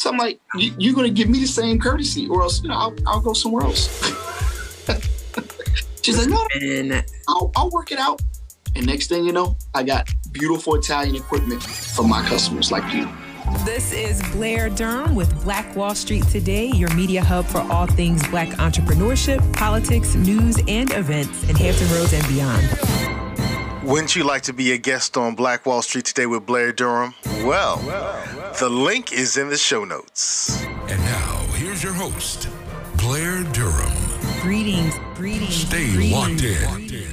So I'm like, you, are going to give me the same courtesy, or else, you know, I'll, I'll go somewhere else. She's like, no, I'll, I'll work it out. And next thing you know, I got beautiful Italian equipment for my customers like you. This is Blair Durham with Black Wall Street Today, your media hub for all things black entrepreneurship, politics, news, and events in Hampton Roads and beyond. Wouldn't you like to be a guest on Black Wall Street Today with Blair Durham? Well, well, well. The link is in the show notes. And now, here's your host, Blair Durham. Greetings, greetings. Stay greetings. locked in.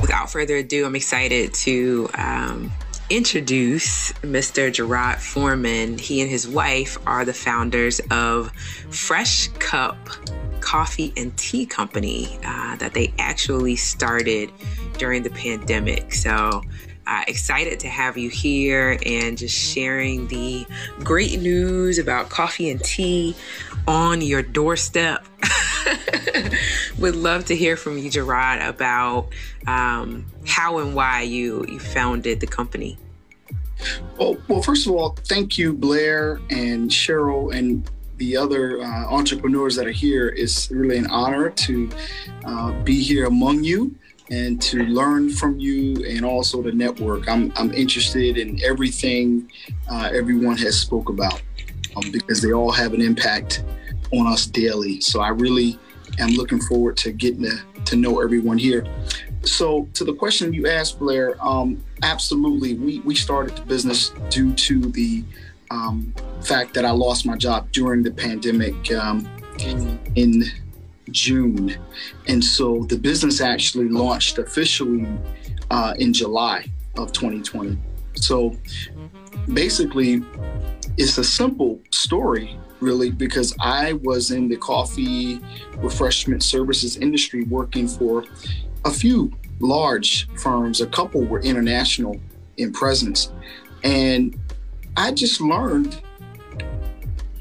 Without further ado, I'm excited to um, introduce Mr. Gerard Foreman. He and his wife are the founders of Fresh Cup Coffee and Tea Company uh, that they actually started during the pandemic. So, uh, excited to have you here and just sharing the great news about coffee and tea on your doorstep. Would love to hear from you, Gerard, about um, how and why you you founded the company. Well, well, first of all, thank you, Blair and Cheryl and the other uh, entrepreneurs that are here. It's really an honor to uh, be here among you and to learn from you and also the network. I'm, I'm interested in everything uh, everyone has spoke about um, because they all have an impact on us daily. So I really am looking forward to getting to, to know everyone here. So to the question you asked, Blair, um, absolutely. We, we started the business due to the um, fact that I lost my job during the pandemic um, in June. And so the business actually launched officially uh, in July of 2020. So basically, it's a simple story, really, because I was in the coffee refreshment services industry working for a few large firms, a couple were international in presence. And I just learned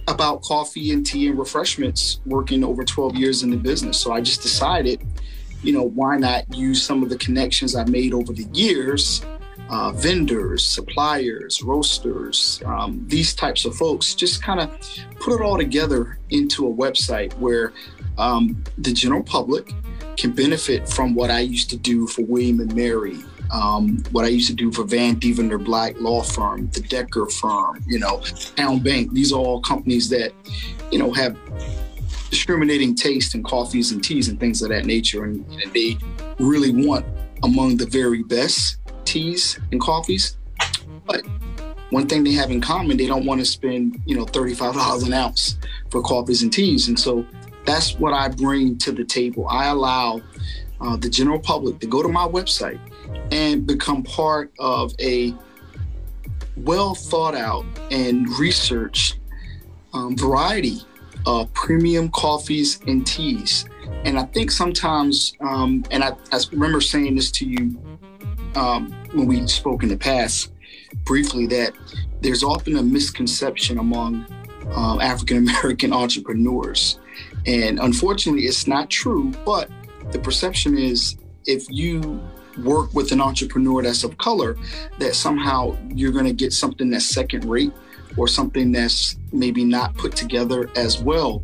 about coffee and tea and refreshments working over 12 years in the business. So I just decided, you know, why not use some of the connections I made over the years, uh, vendors, suppliers, roasters, um, these types of folks, just kind of put it all together into a website where um, the general public can benefit from what I used to do for William and Mary, um, what I used to do for Vandeventer Black Law Firm, the Decker Firm, you know, TowneBank. These are all companies that, you know, have discriminating taste in coffees and teas and things of that nature, and, and they really want among the very best teas and coffees. But one thing they have in common, they don't want to spend, you know, $35 an ounce for coffees and teas. And so that's what I bring to the table. I allow uh, the general public to go to my website and become part of a well thought out and researched um, variety of premium coffees and teas. And I think sometimes, um, and I, I, remember saying this to you um, when we spoke in the past briefly, that there's often a misconception among um, African American entrepreneurs and unfortunately, it's not true, but the perception is if you work with an entrepreneur that's of color, that somehow you're going to get something that's second rate or something that's maybe not put together as well.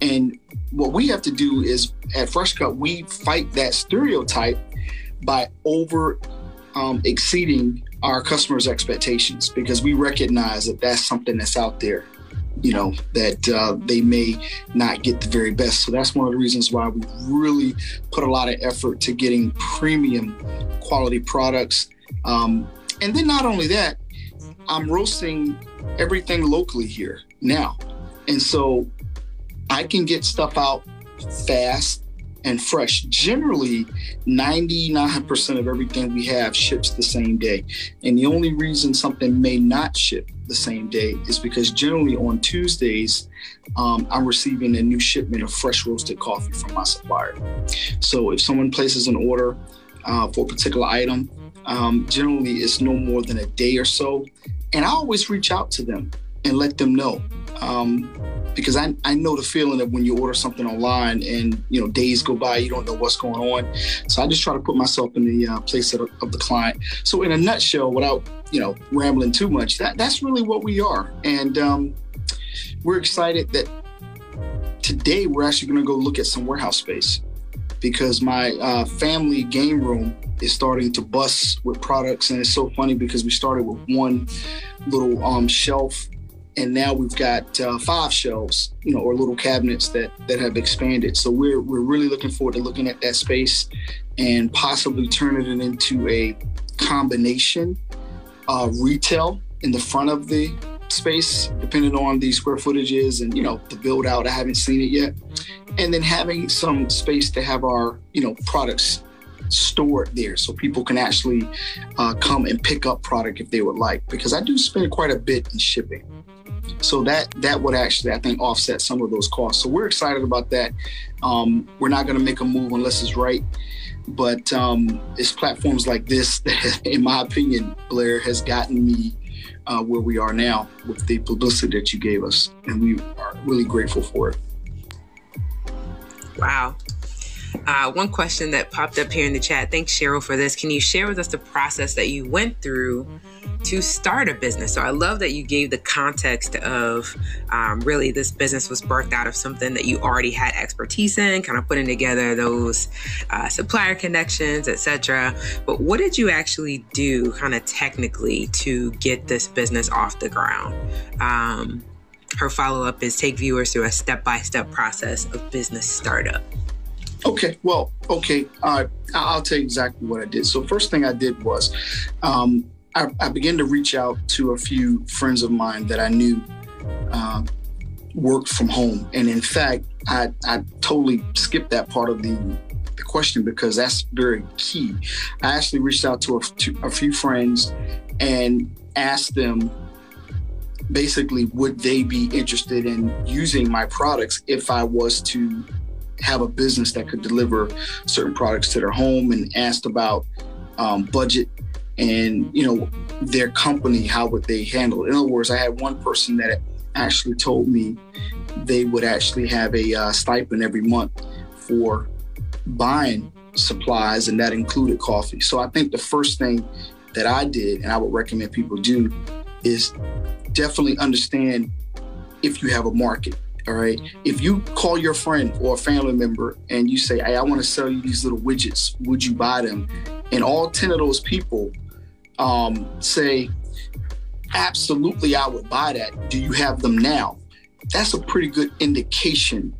And what we have to do is at Fresh Cup, we fight that stereotype by over um, exceeding our customers' expectations because we recognize that that's something that's out there you know that uh, they may not get the very best. So that's one of the reasons why we really put a lot of effort to getting premium quality products. Um, and then not only that i'm roasting everything locally here now. And so i can get stuff out fast and fresh. Generally, 99% of everything we have ships the same day. And the only reason something may not ship the same day is because generally on Tuesdays, um, I'm receiving a new shipment of fresh roasted coffee from my supplier. So if someone places an order uh, for a particular item, um, generally it's no more than a day or so. And I always reach out to them and let them know. Um, because I, I know the feeling of when you order something online and you know days go by you don't know what's going on so i just try to put myself in the uh, place of, of, the client so in a nutshell without you know, rambling too much, that that's really what we are. And um, we're excited that today we're actually going to go look at some warehouse space because my uh, family game room is starting to bust with products, and it's so funny because we started with one little um, shelf and now we've got uh, five shelves, you know, or little cabinets that that have expanded. So we're we're really looking forward to looking at that space and possibly turning it into a combination uh, retail in the front of the space, depending on the square footages and you know the build out. I haven't seen it yet, and then having some space to have our you know products stored there so people can actually uh, come and pick up product if they would like because i do spend quite a bit in shipping so that that would actually, I think, offset some of those costs. So we're excited about that. Um, we're not going to make a move unless it's right. But um, it's platforms like this that, in my opinion, Blair has gotten me uh, where we are now with the publicity that you gave us, and we are really grateful for it. Wow. Uh, one question that popped up here in the chat. Thanks, Cheryl, for this. Can you share with us the process that you went through to start a business? So I love that you gave the context of um, really this business was birthed out of something that you already had expertise in, kind of putting together those uh, supplier connections, etc. But what did you actually do, kind of technically, to get this business off the ground? Um, her follow up is take viewers through a step by step process of business startup. Okay, well, okay, uh, I'll tell you exactly what I did. So, first thing I did was um, I, I, began to reach out to a few friends of mine that I knew uh, worked from home. And in fact, I, I totally skipped that part of the, the question because that's very key. I actually reached out to a, to a few friends and asked them basically would they be interested in using my products if I was to have a business that could deliver certain products to their home and asked about um, budget and you know their company how would they handle it in other words i had one person that actually told me they would actually have a uh, stipend every month for buying supplies and that included coffee so i think the first thing that i did and i would recommend people do is definitely understand if you have a market all right. If you call your friend or a family member and you say, Hey, I want to sell you these little widgets, would you buy them? And all 10 of those people um, say, Absolutely, I would buy that. Do you have them now? That's a pretty good indication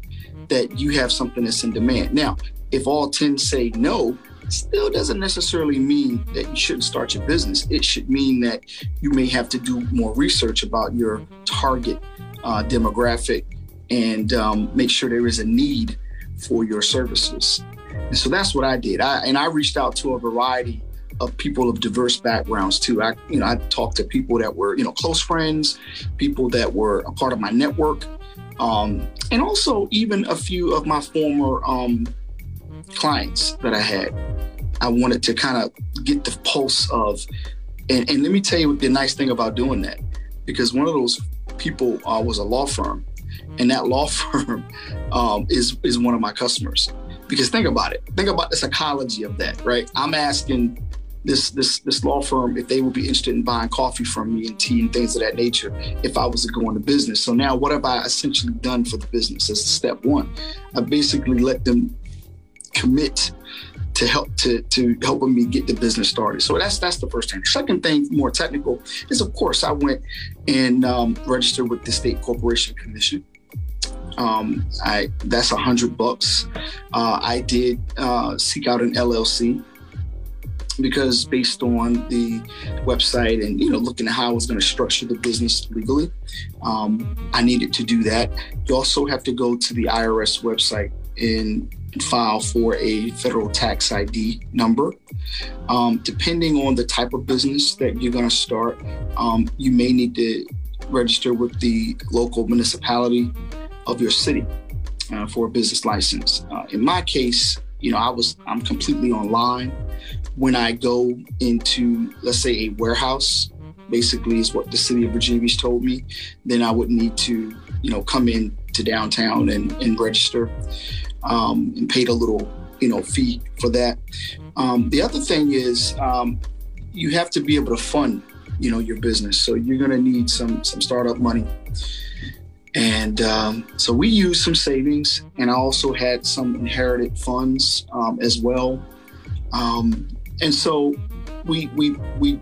that you have something that's in demand. Now, if all 10 say no, still doesn't necessarily mean that you shouldn't start your business. It should mean that you may have to do more research about your target uh, demographic and um, make sure there is a need for your services. And so that's what I did. I, and I reached out to a variety of people of diverse backgrounds too. I, you know, I talked to people that were, you know, close friends, people that were a part of my network, um, and also even a few of my former um, clients that I had. I wanted to kind of get the pulse of, and, and, let me tell you the nice thing about doing that, because one of those people uh, was a law firm, and that law firm um, is is one of my customers. Because think about it. Think about the psychology of that, right? I'm asking this this this law firm if they would be interested in buying coffee from me and tea and things of that nature if I was going to go into business. So now what have I essentially done for the business as step one? I basically let them commit to help to to helping me get the business started. So that's that's the first thing. Second thing, more technical, is of course I went and um, registered with the state corporation commission. Um, I that's a hundred bucks. Uh, I did uh, seek out an LLC because based on the website and you know looking at how I was going to structure the business legally, um, I needed to do that. You also have to go to the IRS website and file for a federal tax ID number. Um, depending on the type of business that you're going to start, um, you may need to register with the local municipality of your city uh, for a business license. Uh, in my case, you know, I was I'm completely online. When I go into, let's say, a warehouse, basically is what the city of Virginia told me, then I would need to, you know, come in to downtown and, and register um, and paid a little, you know, fee for that. Um, the other thing is um, you have to be able to fund you know, your business. So you're going to need some some startup money. And um, so we used some savings, and I also had some inherited funds um, as well. Um, and so we we we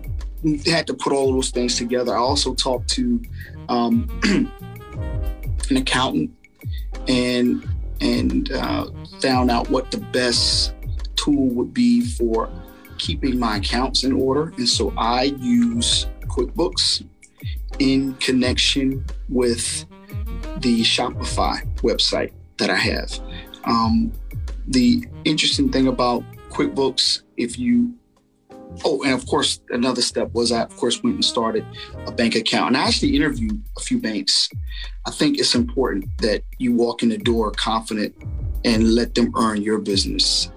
had to put all those things together. I also talked to um, an accountant and and uh, found out what the best tool would be for keeping my accounts in order. And so I use QuickBooks in connection with the Shopify website that I have. Um, the interesting thing about QuickBooks, if you Oh, and of course, another step was I, of course, went and started a bank account. And I actually interviewed a few banks. I think it's important that you walk in the door confident and let them earn your business.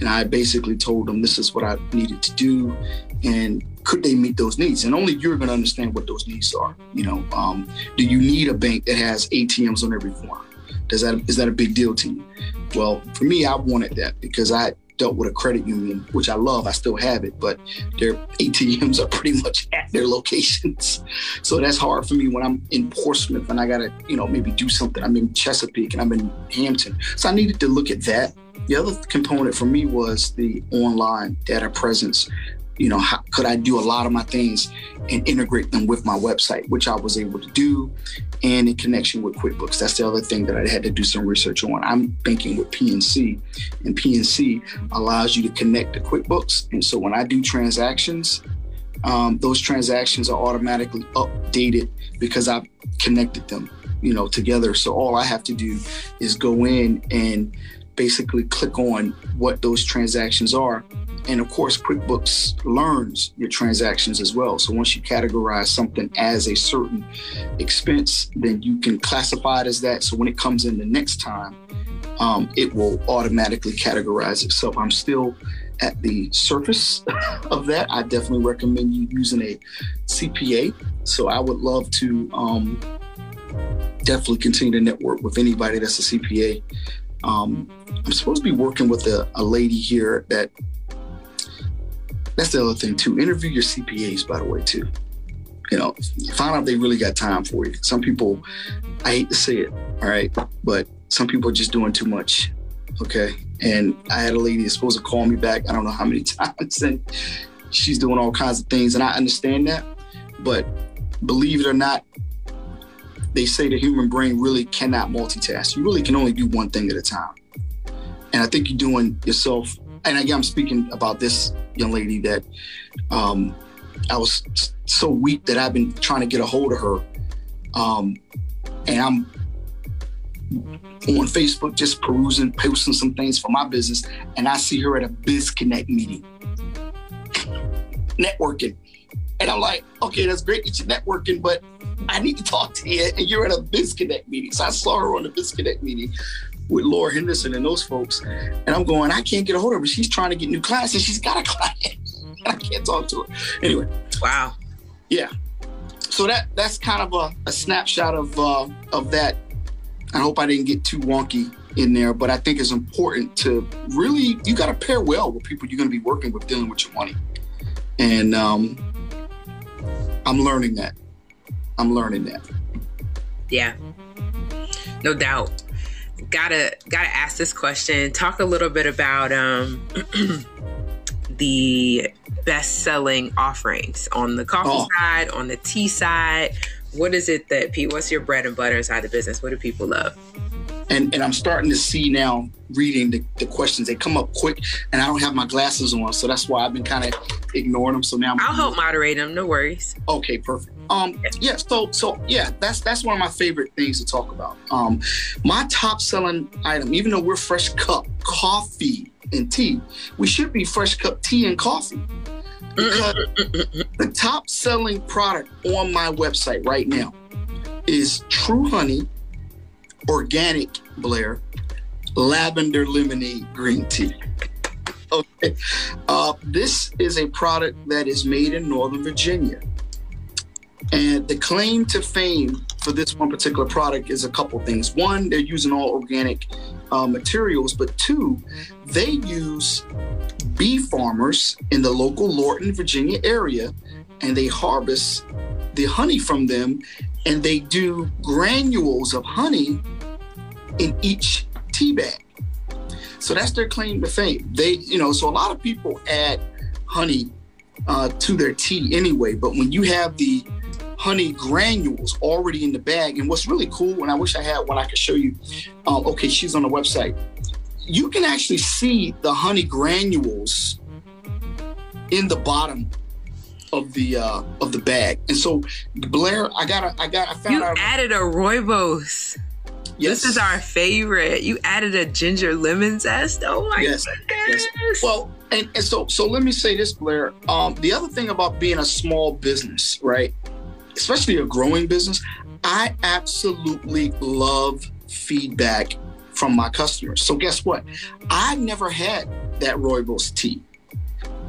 And I basically told them this is what I needed to do, and could they meet those needs? And only you're going to understand what those needs are. You know, um, do you need a bank that has ATMs on every corner? Does that is that a big deal to you? Well, for me, I wanted that because I dealt with a credit union, which I love. I still have it, but their ATMs are pretty much at their locations. So that's hard for me when I'm in Portsmouth and I got to, you know, maybe do something. I'm in Chesapeake and I'm in Hampton. So I needed to look at that. The other component for me was the online data presence you know, how could I do a lot of my things and integrate them with my website, which I was able to do, and in connection with QuickBooks. That's the other thing that I had to do some research on. I'm banking with PNC, and PNC allows you to connect to QuickBooks. And so when I do transactions, um, those transactions are automatically updated because I've connected them, you know, together. So all I have to do is go in and basically click on what those transactions are and of course, QuickBooks learns your transactions as well. So once you categorize something as a certain expense, then you can classify it as that. So when it comes in the next time, um, it will automatically categorize itself. I'm still at the surface of that. I definitely recommend you using a CPA. So I would love to um, definitely continue to network with anybody that's a CPA. Um, I'm supposed to be working with a, a lady here that that's the other thing too. Interview your CPAs, by the way, too. You know, find out they really got time for you. Some people, I hate to say it, all right, but some people are just doing too much. Okay. And I had a lady that's supposed to call me back, I don't know how many times, and she's doing all kinds of things. And I understand that. But believe it or not, they say the human brain really cannot multitask. You really can only do one thing at a time. And I think you're doing yourself and again, I'm speaking about this young lady that um, I was so weak that I've been trying to get a hold of her. Um, and I'm on Facebook just perusing, posting some things for my business, and I see her at a BizConnect meeting, networking. And I'm like, okay, that's great that you're networking, but I need to talk to you, and you're at a BizConnect meeting. So I saw her on the BizConnect meeting with Laura Henderson and those folks. And I'm going, I can't get a hold of her. She's trying to get new clients and she's got a client. and I can't talk to her. Anyway. Wow. Yeah. So that that's kind of a, a snapshot of uh, of that. I hope I didn't get too wonky in there, but I think it's important to really you got to pair well with people you're going to be working with dealing with your money. And um, I'm learning that. I'm learning that. Yeah. No doubt gotta gotta ask this question. Talk a little bit about um, the best selling offerings on the coffee oh. side, on the tea side. What is it that Pete? What's your bread and butter inside the business? What do people love? And and I'm starting to see now reading the, the questions. They come up quick, and I don't have my glasses on, so that's why I've been kind of ignoring them. So now i will help moderate them. No worries. Okay, perfect. Um, yeah. So so yeah, that's that's one of my favorite things to talk about. Um, my top selling item, even though we're fresh cup coffee and tea, we should be fresh cup tea and coffee. Because the top selling product on my website right now is True Honey Organic Blair lavender lemonade green tea. Okay. Uh, this is a product that is made in Northern Virginia. And the claim to fame for this one particular product is a couple things. One, they're using all organic uh, materials, but two, they use bee farmers in the local Lorton, Virginia area and they harvest the honey from them and they do granules of honey in each tea bag. So that's their claim to fame. They, you know, so a lot of people add honey uh, to their tea anyway, but when you have the honey granules already in the bag, and what's really cool, and I wish I had one I could show you. Um, okay, she's on the website. You can actually see the honey granules in the bottom of the uh, of the bag. And so Blair, I got I got I found you out added a rooibos. Yes. This is our favorite. You added a ginger lemon zest. Oh my yes. goodness. Yes. Well, and, and so so let me say this, Blair. Um, the other thing about being a small business, right? Especially a growing business, mm-hmm. I absolutely love feedback from my customers. So guess what? Mm-hmm. I never had that rooibos tea.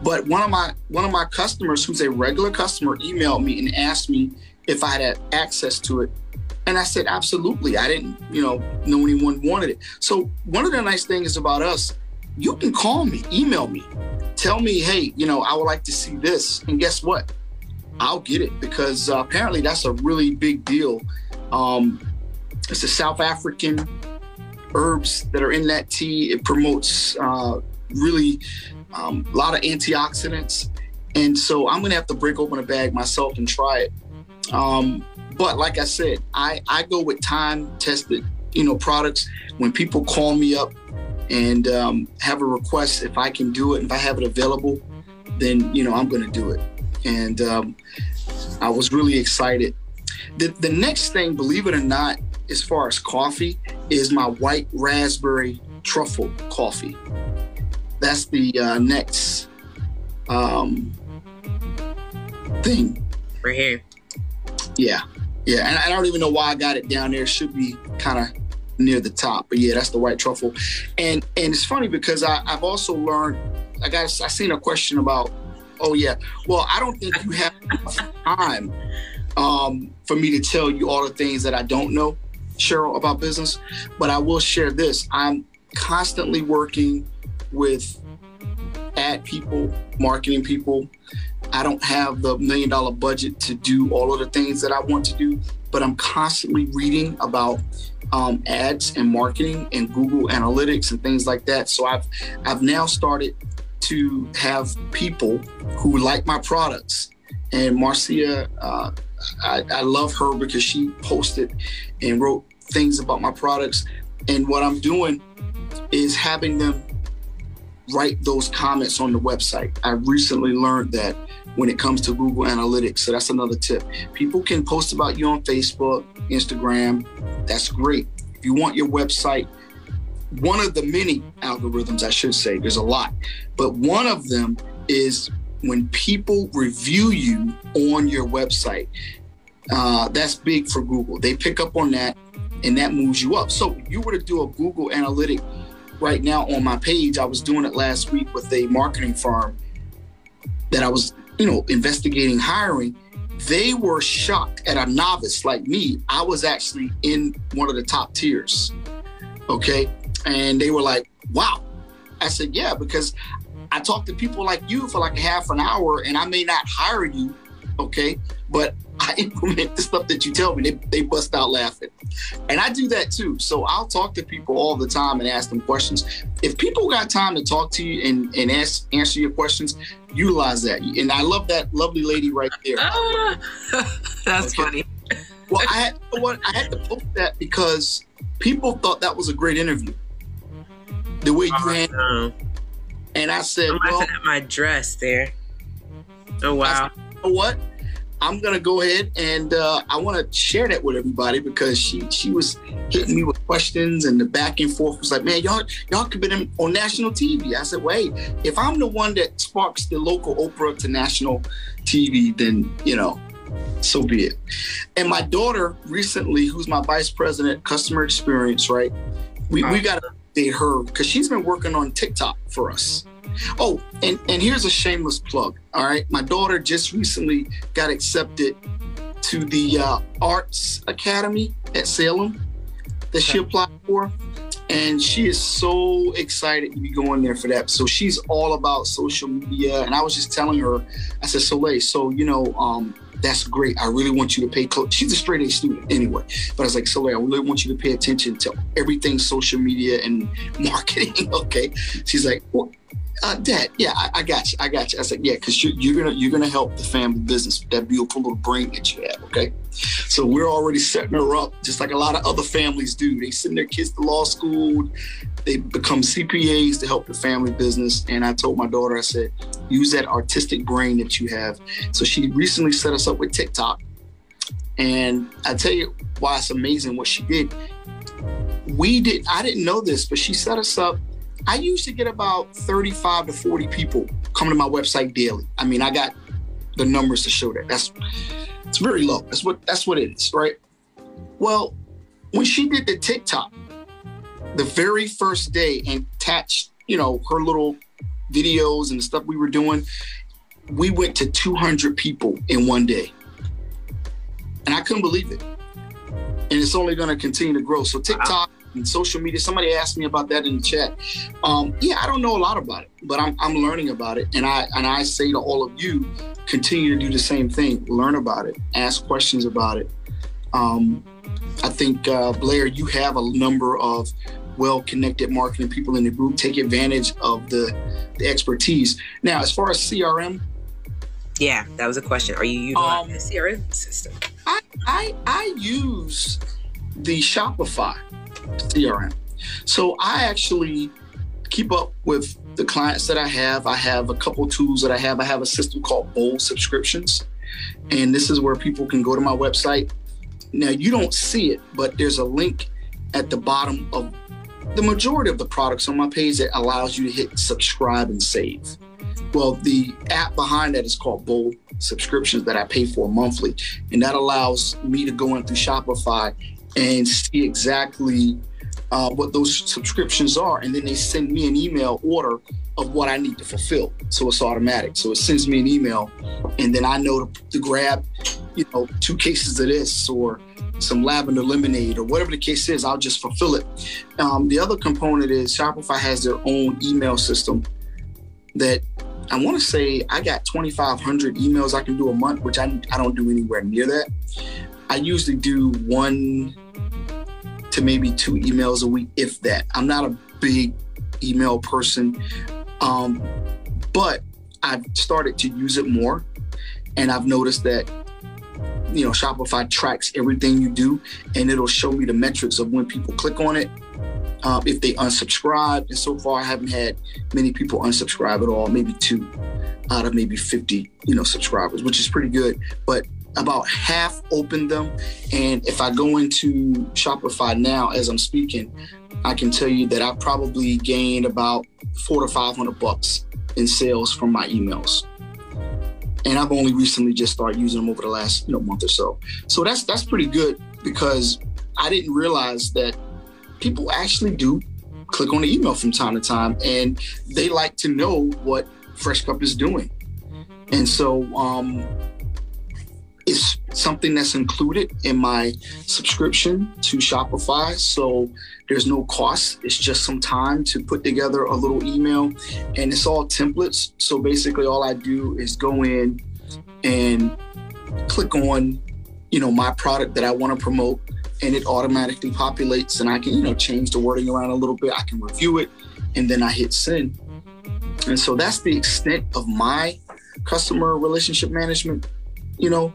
But one of my one of my customers, who's a regular customer, emailed me and asked me if I had access to it. And I said, absolutely. I didn't, you know, know anyone wanted it. So one of the nice things about us, you can call me, email me, tell me, hey, you know, I would like to see this. And guess what? I'll get it because uh, apparently that's a really big deal. Um, it's the South African herbs that are in that tea. It promotes uh, really um, a lot of antioxidants. And so I'm gonna have to break open a bag myself and try it. Um, but like I said, I, I go with time tested, you know, products. When people call me up and um, have a request, if I can do it, if I have it available, then you know I'm gonna do it. And um, I was really excited. The, the next thing, believe it or not, as far as coffee, is my white raspberry truffle coffee. That's the uh, next um, thing. Right here. Yeah, yeah, and I don't even know why I got it down there. It should be kind of near the top, but yeah, that's the white truffle. And and it's funny because I, I've also learned. I got I seen a question about. Oh yeah, well I don't think you have time um, for me to tell you all the things that I don't know, Cheryl, about business. But I will share this. I'm constantly working with ad people, marketing people. I don't have the million dollar budget to do all of the things that I want to do, but I'm constantly reading about um, ads and marketing and Google Analytics and things like that. So I've I've now started to have people who like my products. And Marcia, uh, I, I love her because she posted and wrote things about my products. And what I'm doing is having them write those comments on the website. I recently learned that when it comes to Google Analytics. So that's another tip. People can post about you on Facebook, Instagram. That's great. If you want your website, one of the many algorithms, I should say, there's a lot, but one of them is when people review you on your website. Uh, that's big for Google. They pick up on that and that moves you up. So you were to do a Google Analytic right now on my page. I was doing it last week with a marketing firm that I was, you know, investigating hiring. They were shocked at a novice like me. I was actually in one of the top tiers. Okay. And they were like, wow. I said, yeah, because I talk to people like you for like a half an hour and I may not hire you. Okay. But I implement the stuff that you tell me. They, they bust out laughing. And I do that too. So I'll talk to people all the time and ask them questions. If people got time to talk to you and, and ask, answer your questions, utilize that. And I love that lovely lady right there. Ah, that's Okay. funny. Well, I had you know what I had to post that because people thought that was a great interview. The way you Um, and I said, I'm well, at my dress there. Oh wow. you know what? I'm gonna go ahead and uh, I want to share that with everybody because she she was hitting me with questions and the back and forth was like, man, y'all y'all could be on- on national TV. I said, wait, if I'm the one that sparks the local Oprah to national TV, then you know, so be it. And my daughter recently, who's my vice president customer experience, right? We we got to her because she's been working on TikTok for us. Oh, and, and here's a shameless plug. All right. My daughter just recently got accepted to the uh, Arts Academy at Salem that she applied for. and she is so excited to be going there for that. So she's all about social media. And I was just telling her, I said, Soleil, so you know, um, that's great. I really want you to pay close. She's a straight A student anyway, but I was like, Soleil, I really want you to pay attention to everything social media and marketing. okay. She's like, well, uh, Dad, yeah, I, I, got you. I got you. I said, yeah, because you're, you're, gonna you're gonna help the family business with that beautiful little brain that you have. Okay, so we're already setting her up, just like a lot of other families do. They send their kids to law school, they become CPAs to help the family business. And I told my daughter, I said, use that artistic brain that you have. So she recently set us up with TikTok, and I tell you why it's amazing what she did. We did. I didn't know this, but she set us up I used to get about 35 to 40 people coming to my website daily. I mean, I got the numbers to show that. That's it's very low. That's what that's what it is, right? Well, when she did the TikTok, the very first day and attached, you know, her little videos and the stuff we were doing, we went to 200 people in one day. And I couldn't believe it. And it's only going to continue to grow. So TikTok and social media. Somebody asked me about that in the chat. Um, yeah, I don't know a lot about it, but I'm, I'm learning about it. And I and I say to all of you, continue to do the same thing. Learn about it. Ask questions about it. Um, I think uh, Blair, you have a number of well-connected marketing people in the group. Take advantage of the, the expertise. Now, as far as CRM, yeah, that was a question. Are you using um, a CRM system? I, I I use the Shopify CRM. So I actually keep up with the clients that I have. I have a couple tools that I have. I have a system called Bold Subscriptions. And this is where people can go to my website. Now, you don't see it, but there's a link at the bottom of the majority of the products on my page that allows you to hit subscribe and save. Well, the app behind that is called Bold Subscriptions that I pay for monthly. And that allows me to go in through Shopify and see exactly uh, what those subscriptions are, and then they send me an email order of what I need to fulfill. So it's automatic. So it sends me an email, and then I know to, to grab, you know, two cases of this or some lavender lemonade or whatever the case is. I'll just fulfill it. Um, the other component is Shopify has their own email system that I want to say I got 2,500 emails I can do a month, which I, I don't do anywhere near that. I usually do one to maybe two emails a week, if that. I'm not a big email person, um, but I've started to use it more. And I've noticed that, you know, Shopify tracks everything you do and it'll show me the metrics of when people click on it, uh, if they unsubscribe. And so far, I haven't had many people unsubscribe at all, maybe two out of maybe 50, you know, subscribers, which is pretty good. But about half opened them. And if I go into Shopify now as I'm speaking, I can tell you that I probably gained about four to 500 bucks in sales from my emails. And I've only recently just started using them over the last you know month or so. So that's that's pretty good because I didn't realize that people actually do click on the email from time to time and they like to know what Fresh Cup is doing. And so um, it's something that's included in my subscription to Shopify. So there's no cost. It's just some time to put together a little email and it's all templates. So basically all I do is go in and click on, you know, my product that I want to promote and it automatically populates and I can, you know, change the wording around a little bit. I can review it and then I hit send. And so that's the extent of my customer relationship management, you know,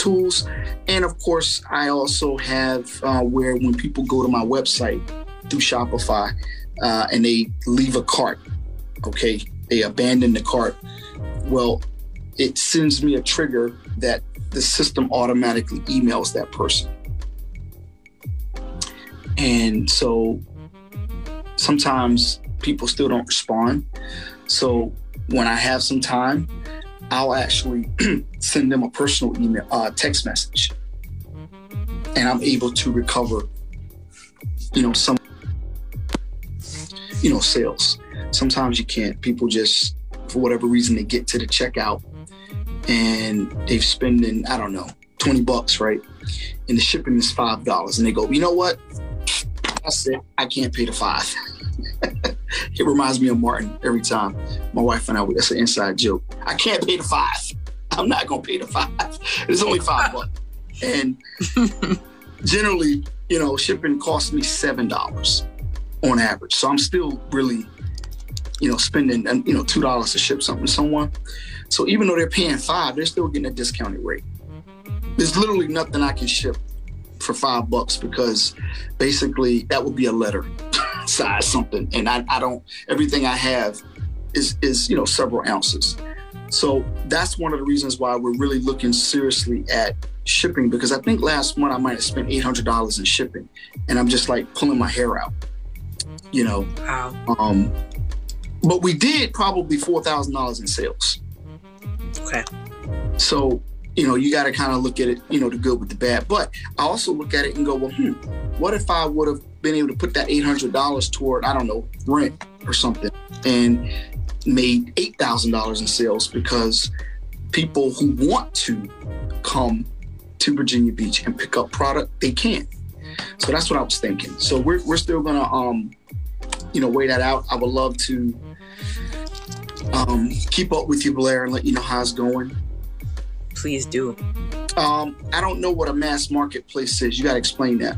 tools. And of course, I also have uh, where when people go to my website through Shopify uh, and they leave a cart, okay, they abandon the cart. Well, it sends me a trigger that the system automatically emails that person. And so sometimes people still don't respond. So when I have some time, I'll actually send them a personal email, uh, text message, and I'm able to recover, you know, some, you know, sales. Sometimes you can't. People just, for whatever reason, they get to the checkout and they've spending, I don't know, 20 bucks, right? And the shipping is $5. And they go, you know what? like I said, I can't pay the five. it reminds me of Martin every time. My wife and I, that's an inside joke. I can't pay the five. I'm not gonna pay the five. It's only five bucks. And generally, you know, shipping costs me seven dollars on average. So I'm still really, you know, spending um, you know two dollars to ship something to someone. So even though they're paying five, they're still getting a discounted rate. There's literally nothing I can ship for five bucks because basically that would be a letter size something, and I, I don't. Everything I have is is you know several ounces. So that's one of the reasons why we're really looking seriously at shipping because I think last month I might have spent eight hundred dollars in shipping, and I'm just like pulling my hair out, you know. Wow. Um, but we did probably four thousand dollars in sales. Okay. So you know you got to kind of look at it, you know, the good with the bad. But I also look at it and go, well, hmm, what if I would have been able to put that eight hundred dollars toward I don't know rent or something, and made eight thousand dollars in sales because people who want to come to Virginia Beach and pick up product, they can't. So that's what I was thinking. So we're, we're still gonna um, you know, weigh that out. I would love to um, keep up with you, Blair, and let you know how it's going. Please do. Um, I don't know what a mass marketplace is. You got to explain that.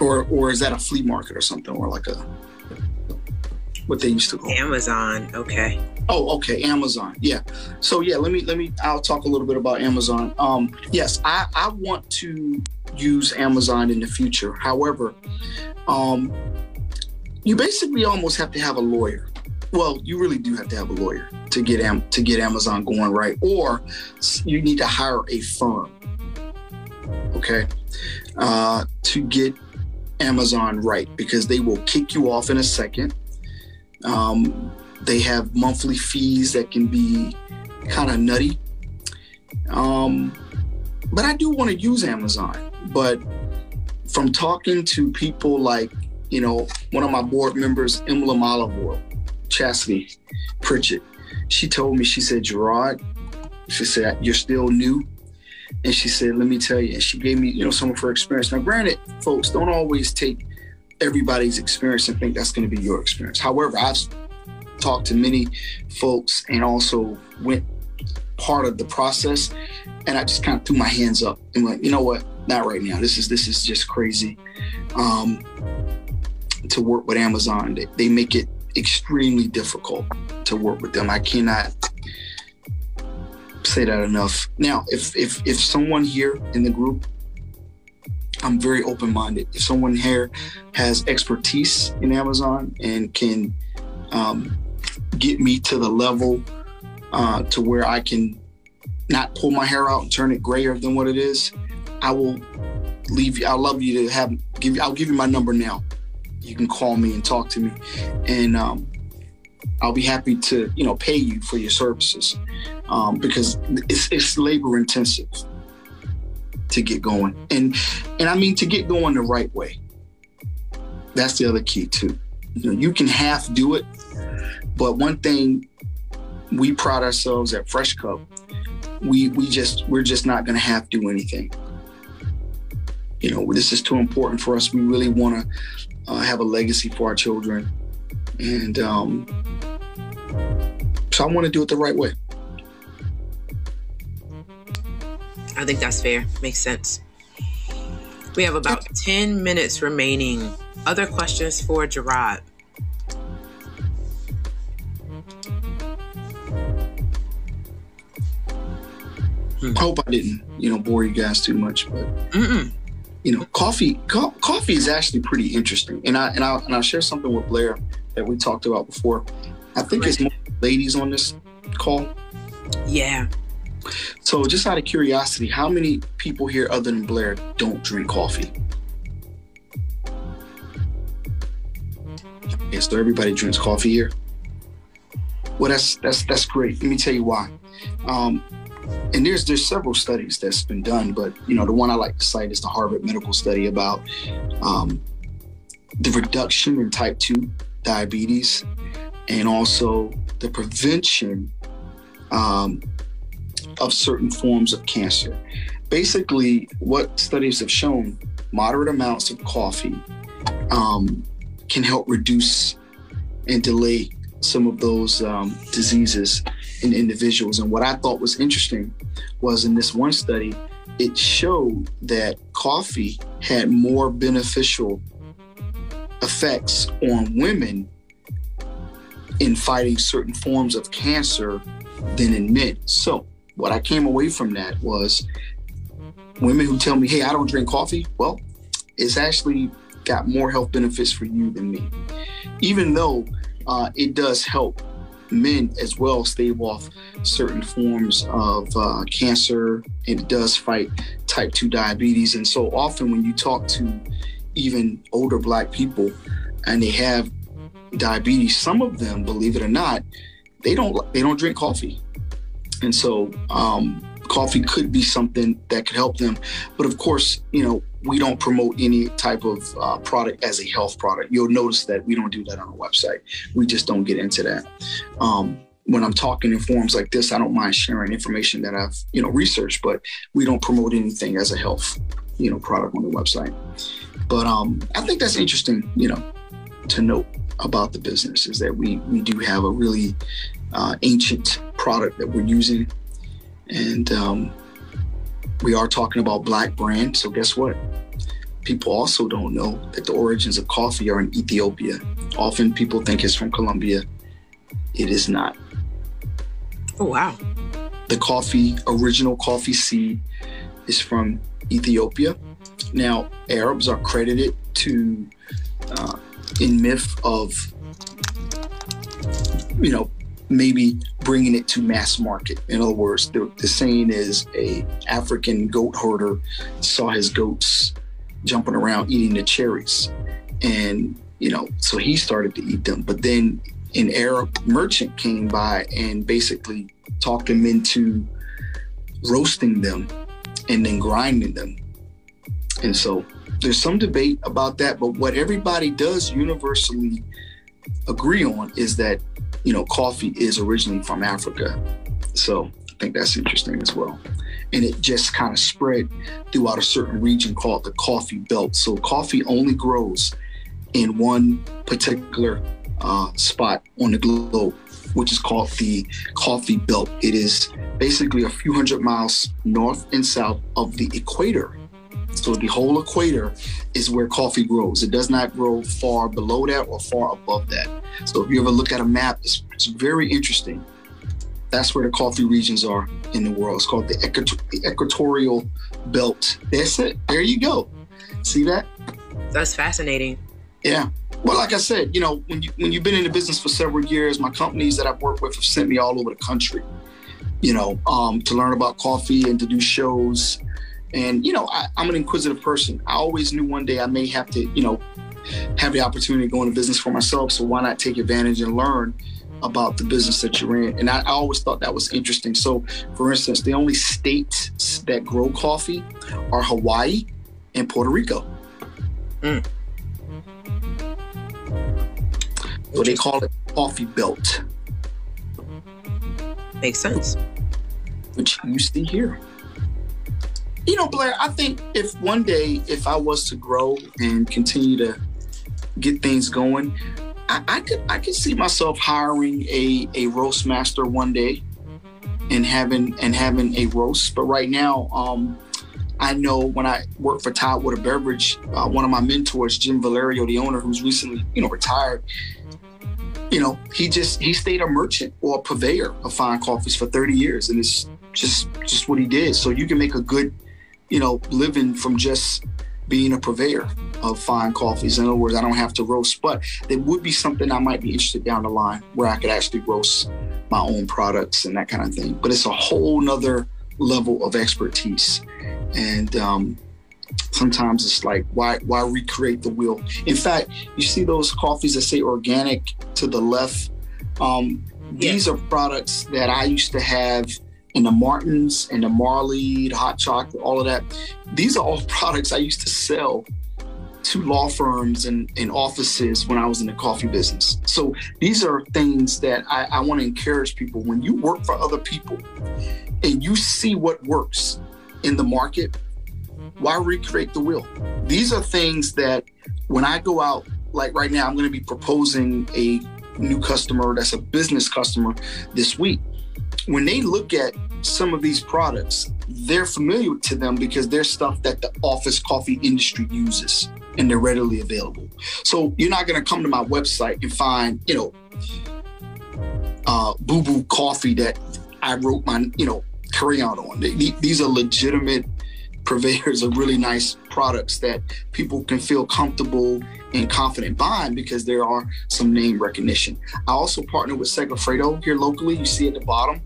Or, or is that a flea market or something, or like a what they used to call Amazon? Okay. Oh, okay, Amazon. Yeah. So yeah, let me let me. I'll talk a little bit about Amazon. Um, yes, I I want to use Amazon in the future. However, um, you basically almost have to have a lawyer. Well, you really do have to have a lawyer to get Am- to get Amazon going right, or you need to hire a firm. Okay, uh, to get Amazon right because they will kick you off in a second. Um, they have monthly fees that can be kind of nutty. Um, but I do want to use Amazon. But from talking to people like, you know, one of my board members, Emblem Olive Oil, Chastity Pritchett, she told me, she said, Gerard, she said, you're still new. And she said, let me tell you, and she gave me, you know, some of her experience. Now, granted, folks, don't always take everybody's experience and think that's going to be your experience. However, I've talked to many folks and also went part of the process and I just kind of threw my hands up and went, you know what, not right now. This is this is just crazy. Um, to work with Amazon, they, they make it extremely difficult to work with them. I cannot say that enough. Now, if if if someone here in the group, I'm very open minded. If someone here has expertise in Amazon and can um, get me to the level uh, to where I can not pull my hair out and turn it grayer than what it is, I will leave you. I'll love you to have give you. I'll give you my number now. You can call me and talk to me, and um, I'll be happy to you know pay you for your services um, because it's, it's labor intensive to get going, and and I mean to get going the right way. That's the other key too. You know, you can half do it, but one thing we pride ourselves at Fresh Cup, we we just we're just not going to half do anything. You know, this is too important for us. We really want to uh, have a legacy for our children, and um, so I want to do it the right way. I think that's fair. Makes sense. We have about 10 minutes remaining. Other questions for Gerard? I hope I didn't, you know, bore you guys too much, but Mm-mm. you know, coffee co- coffee is actually pretty interesting. And I and I and I'll share something with Blair that we talked about before. I think it's more ladies on this call. Yeah. So just out of curiosity, how many people here other than Blair don't drink coffee? Okay, so everybody drinks coffee here. Well, that's that's that's great. Let me tell you why. Um, and there's there's several studies that's been done, but you know the one I like to cite is the Harvard Medical Study about um, the reduction in type two diabetes and also the prevention um, of certain forms of cancer. Basically, what studies have shown, moderate amounts of coffee um, can help reduce and delay some of those um, diseases in individuals. And what I thought was interesting was in this one study, it showed that coffee had more beneficial effects on women in fighting certain forms of cancer than in men. So, what I came away from that was women who tell me, hey, I don't drink coffee, well, it's actually got more health benefits for you than me. Even though uh, it does help men as well stave off certain forms of uh, cancer it does fight type 2 diabetes. And so often when you talk to even older black people and they have diabetes, some of them, believe it or not, they don't they don't drink coffee. And so um, coffee could be something that could help them. But of course, you know, we don't promote any type of uh, product as a health product. You'll notice that we don't do that on our website. We just don't get into that. Um, when I'm talking in forums like this, I don't mind sharing information that I've, you know, researched, but we don't promote anything as a health, you know, product on the website. But um, I think that's interesting, you know, to note about the business is that we we do have a really uh, ancient product that we're using, and um, we are talking about black brand. So guess what? People also don't know that the origins of coffee are in Ethiopia. Often people think it's from Colombia. It is not. Oh wow. The coffee, original coffee seed, is from Ethiopia. Now, Arabs are credited to uh, in myth of you know maybe bringing it to mass market. In other words, the, the saying is a African goat herder saw his goats jumping around eating the cherries, and you know, so he started to eat them. But then an Arab merchant came by and basically talked him into roasting them and then grinding them. And so there's some debate about that, but what everybody does universally agree on is that you know, coffee is originally from Africa. So I think that's interesting as well. And it just kind of spread throughout a certain region called the coffee belt. So coffee only grows in one particular uh, spot on the globe, which is called the coffee belt. It is basically a few hundred miles north and south of the equator. So the whole equator is where coffee grows. It does not grow far below that or far above that. So if you ever look at a map, it's, it's very interesting. That's where the coffee regions are in the world. It's called the, equator- the equatorial belt. That's it. There you go. See that? That's fascinating. Yeah. Well, like I said, you know, when you when you've been in the business for several years, my companies that I've worked with have sent me all over the country, you know, um, to learn about coffee and to do shows and, you know, I, I'm an inquisitive person. I always knew one day I may have to, you know, have the opportunity to go into business for myself. So why not take advantage and learn about the business that you're in? And I, I always thought that was interesting. So, for instance, the only states that grow coffee are Hawaii and Puerto Rico. Mm. So they call it coffee belt. Makes sense. Which you see here you know, Blair, I think if one day, if I was to grow and continue to get things going, I, I could I could see myself hiring a a roast master one day and having and having a roast. But right now, um, I know when I worked for Tidewater Beverage, uh, one of my mentors, Jim Valerio, the owner, who's recently you know retired, you know, he just he stayed a merchant or a purveyor of fine coffees for 30 years, and it's just just what he did. So you can make a good you know, living from just being a purveyor of fine coffees. In other words, I don't have to roast, but there would be something I might be interested down the line where I could actually roast my own products and that kind of thing. But it's a whole nother level of expertise. And um, sometimes it's like, why why recreate the wheel? In fact, you see those coffees that say organic to the left. Um, yeah. These are products that I used to have and the Martins and the Marley, the hot chocolate, all of that. These are all products I used to sell to law firms and, and offices when I was in the coffee business. So these are things that I, I want to encourage people. When you work for other people and you see what works in the market, why recreate the wheel? These are things that when I go out, like right now, I'm going to be proposing a new customer that's a business customer this week. When they look at some of these products, they're familiar to them because they're stuff that the office coffee industry uses and they're readily available. So you're not going to come to my website and find, you know, uh, Boo Boo coffee that I wrote my, you know, crayon on. These are legitimate purveyors of really nice products that people can feel comfortable and confident buying because there are some name recognition. I also partner with Segafredo here locally. You see at the bottom.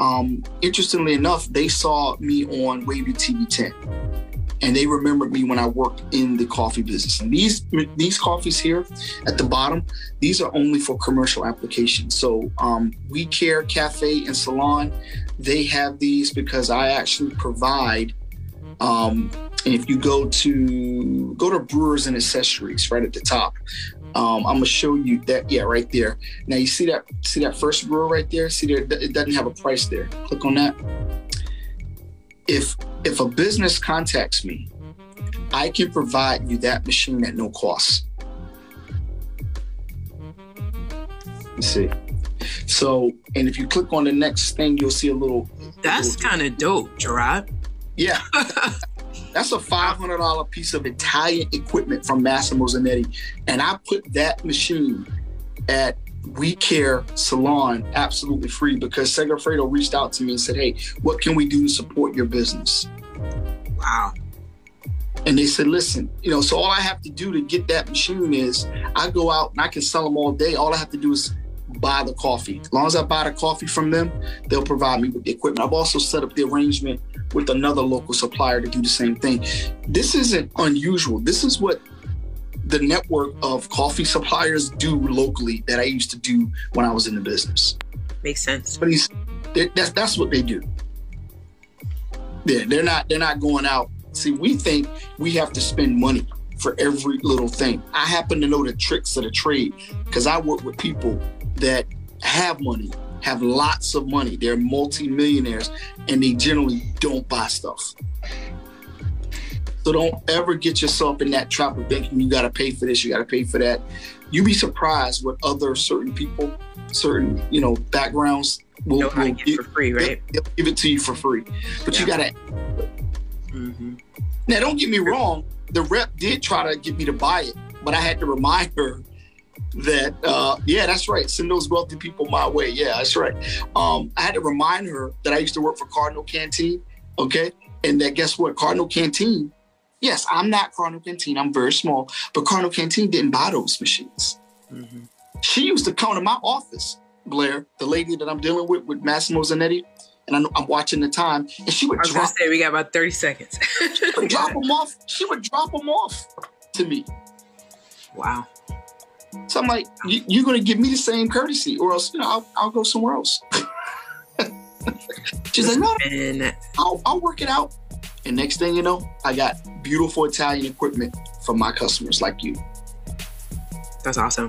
Um, interestingly enough, they saw me on Wavy TV 10 and they remembered me when I worked in the coffee business. And these these coffees here at the bottom, these are only for commercial applications. So um, We Care Cafe and Salon, they have these because I actually provide. Um, and if you go to go to Brewers and Accessories right at the top, um, I'm gonna show you that. Yeah, right there. Now you see that see that first brewer right there. See there, it doesn't have a price there. Click on that. If if a business contacts me, I can provide you that machine at no cost. You see. So, and if you click on the next thing, you'll see a little. That's kind of dope, Gerard. Yeah. That's a $500 piece of Italian equipment from Massimo Zanetti. And I put that machine at We Care Salon absolutely free because Segafredo reached out to me and said, hey, what can we do to support your business? Wow. And they said, listen, you know, so all I have to do to get that machine is I go out and I can sell them all day. All I have to do is buy the coffee. As long as I buy the coffee from them, they'll provide me with the equipment. I've also set up the arrangement with another local supplier to do the same thing. This isn't unusual. This is what the network of coffee suppliers do locally that I used to do when I was in the business. Makes sense. But he's that's that's what they do. Yeah, they're not they're not going out. See, we think we have to spend money for every little thing. I happen to know the tricks of the trade because I work with people that have money have lots of money. They're multimillionaires and they generally don't buy stuff. So don't ever get yourself in that trap of thinking you got to pay for this, you got to pay for that. You'd be surprised what other certain people, certain you know backgrounds will, will give, for free, right? They'll, they'll, give it to you for free, but yeah. you got to. Mm-hmm. Now, don't get me wrong. The rep did try to get me to buy it, but I had to remind her that uh, yeah that's right send those wealthy people my way yeah that's right um, i had to remind her that i used to work for cardinal canteen okay and that guess what cardinal canteen yes i'm not cardinal canteen i'm very small but cardinal canteen didn't buy those machines mm-hmm. she used to come to my office blair the lady that i'm dealing with with massimo zanetti and I'm, I'm watching the time, and she would I was drop. Gonna say we got about thirty seconds. she would drop them off. She would drop them off to me. Wow. So I'm like, you, are going to give me the same courtesy, or else, you know, I'll, I'll go somewhere else. She's like, no, I'll, I'll work it out. And next thing you know, I got beautiful Italian equipment for my customers like you. That's awesome.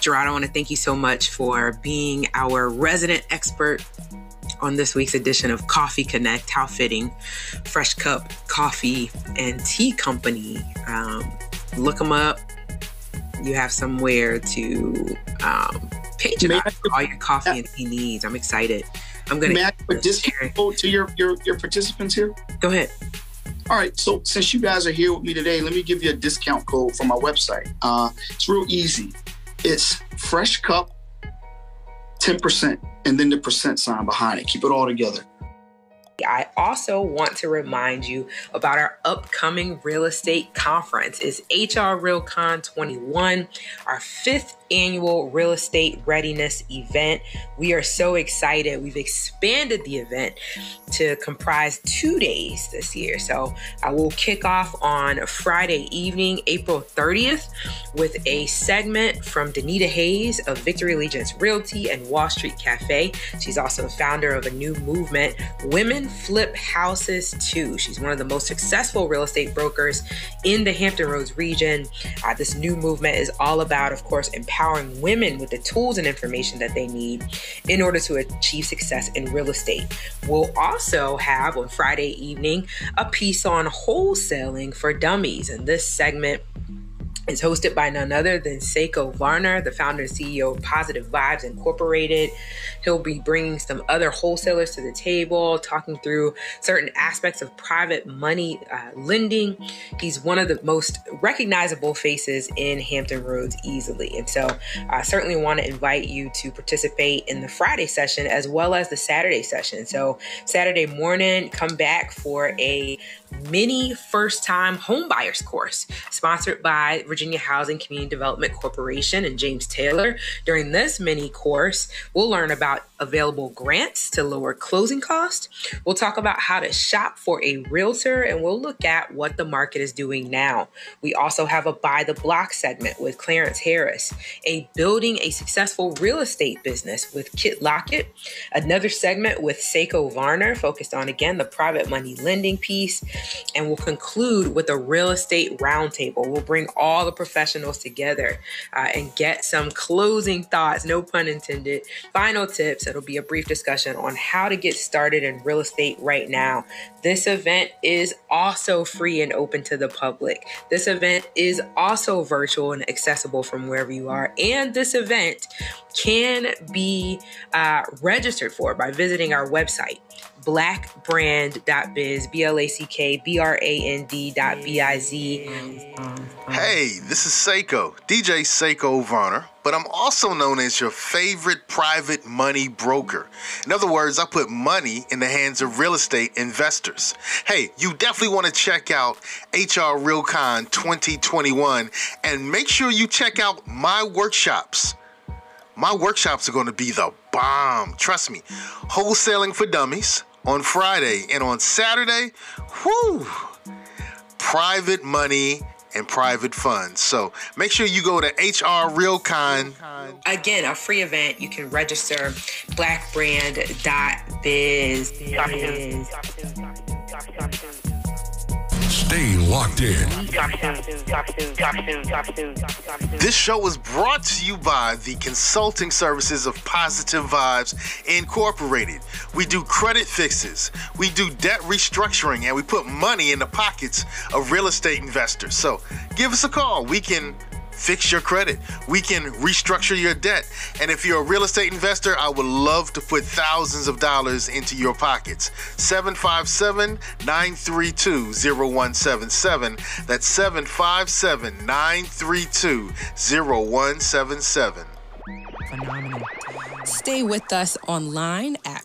Gerard, I want to thank you so much for being our resident expert on this week's edition of Coffee Connect. How fitting. Fresh Cup Coffee and Tea Company. Um, look them up, you have somewhere to um, patronize all your coffee and tea needs. I'm excited. I'm gonna. May I discount code to your, your your participants here? Go ahead. All right. So since you guys are here with me today, let me give you a discount code from my website. Uh, it's real easy. It's Fresh Cup, ten percent, and then the percent sign behind it. Keep it all together. I also want to remind you about our upcoming real estate conference. It's HR RealCon 21, our fifth annual real estate readiness event. We are so excited. We've expanded the event to comprise two days this year. So I will kick off on Friday evening, April 30th, with a segment from Danita Hayes of Victory Allegiance Realty and Wall Street Cafe. She's also the founder of a new movement, Women flip houses too. She's one of the most successful real estate brokers in the Hampton Roads region. Uh, this new movement is all about, of course, empowering women with the tools and information that they need in order to achieve success in real estate. We'll also have on Friday evening a piece on wholesaling for dummies. And this segment is hosted by none other than Seiko Varner, the founder and CEO of Positive Vibes Incorporated. He'll be bringing some other wholesalers to the table, talking through certain aspects of private money uh, lending. He's one of the most recognizable faces in Hampton Roads easily. And so I certainly want to invite you to participate in the Friday session as well as the Saturday session. So, Saturday morning, come back for a mini first time homebuyers course sponsored by Virginia Housing Community Development Corporation and James Taylor. During this mini course, we'll learn about available grants to lower closing costs. We'll talk about how to shop for a realtor and we'll look at what the market is doing now. We also have a buy the block segment with Clarence Harris, a building a successful real estate business with Kit Lockett, another segment with Seiko Varner focused on again the private money lending piece, and we'll conclude with a real estate roundtable. We'll bring all the professionals together uh, and get some closing thoughts, no pun intended, final tips. It'll be a brief discussion on how to get started in real estate right now. This event is also free and open to the public. This event is also virtual and accessible from wherever you are. And this event can be uh, registered for by visiting our website, blackbrand.biz, B L A C K B R A N D dot B I Z. Hey, this is Seiko, DJ Seiko Varner, but I'm also known as your favorite private money broker. In other words, I put money in the hands of real estate investors. Hey, you definitely want to check out HR RealCon 2021 and make sure you check out my workshops. My workshops are going to be the bomb. Trust me. Wholesaling for Dummies on Friday and on Saturday, whoo, private money and private funds. So make sure you go to HR RealCon. Again, a free event. You can register blackbrand.biz. Stay locked in. This show is brought to you by the consulting services of Positive Vibes Incorporated. We do credit fixes, we do debt restructuring, and we put money in the pockets of real estate investors. So give us a call. We can fix your credit. We can restructure your debt. And if you're a real estate investor, I would love to put thousands of dollars into your pockets. 757 932 0177. That's 757 932 0177. Phenomenal. Stay with us online at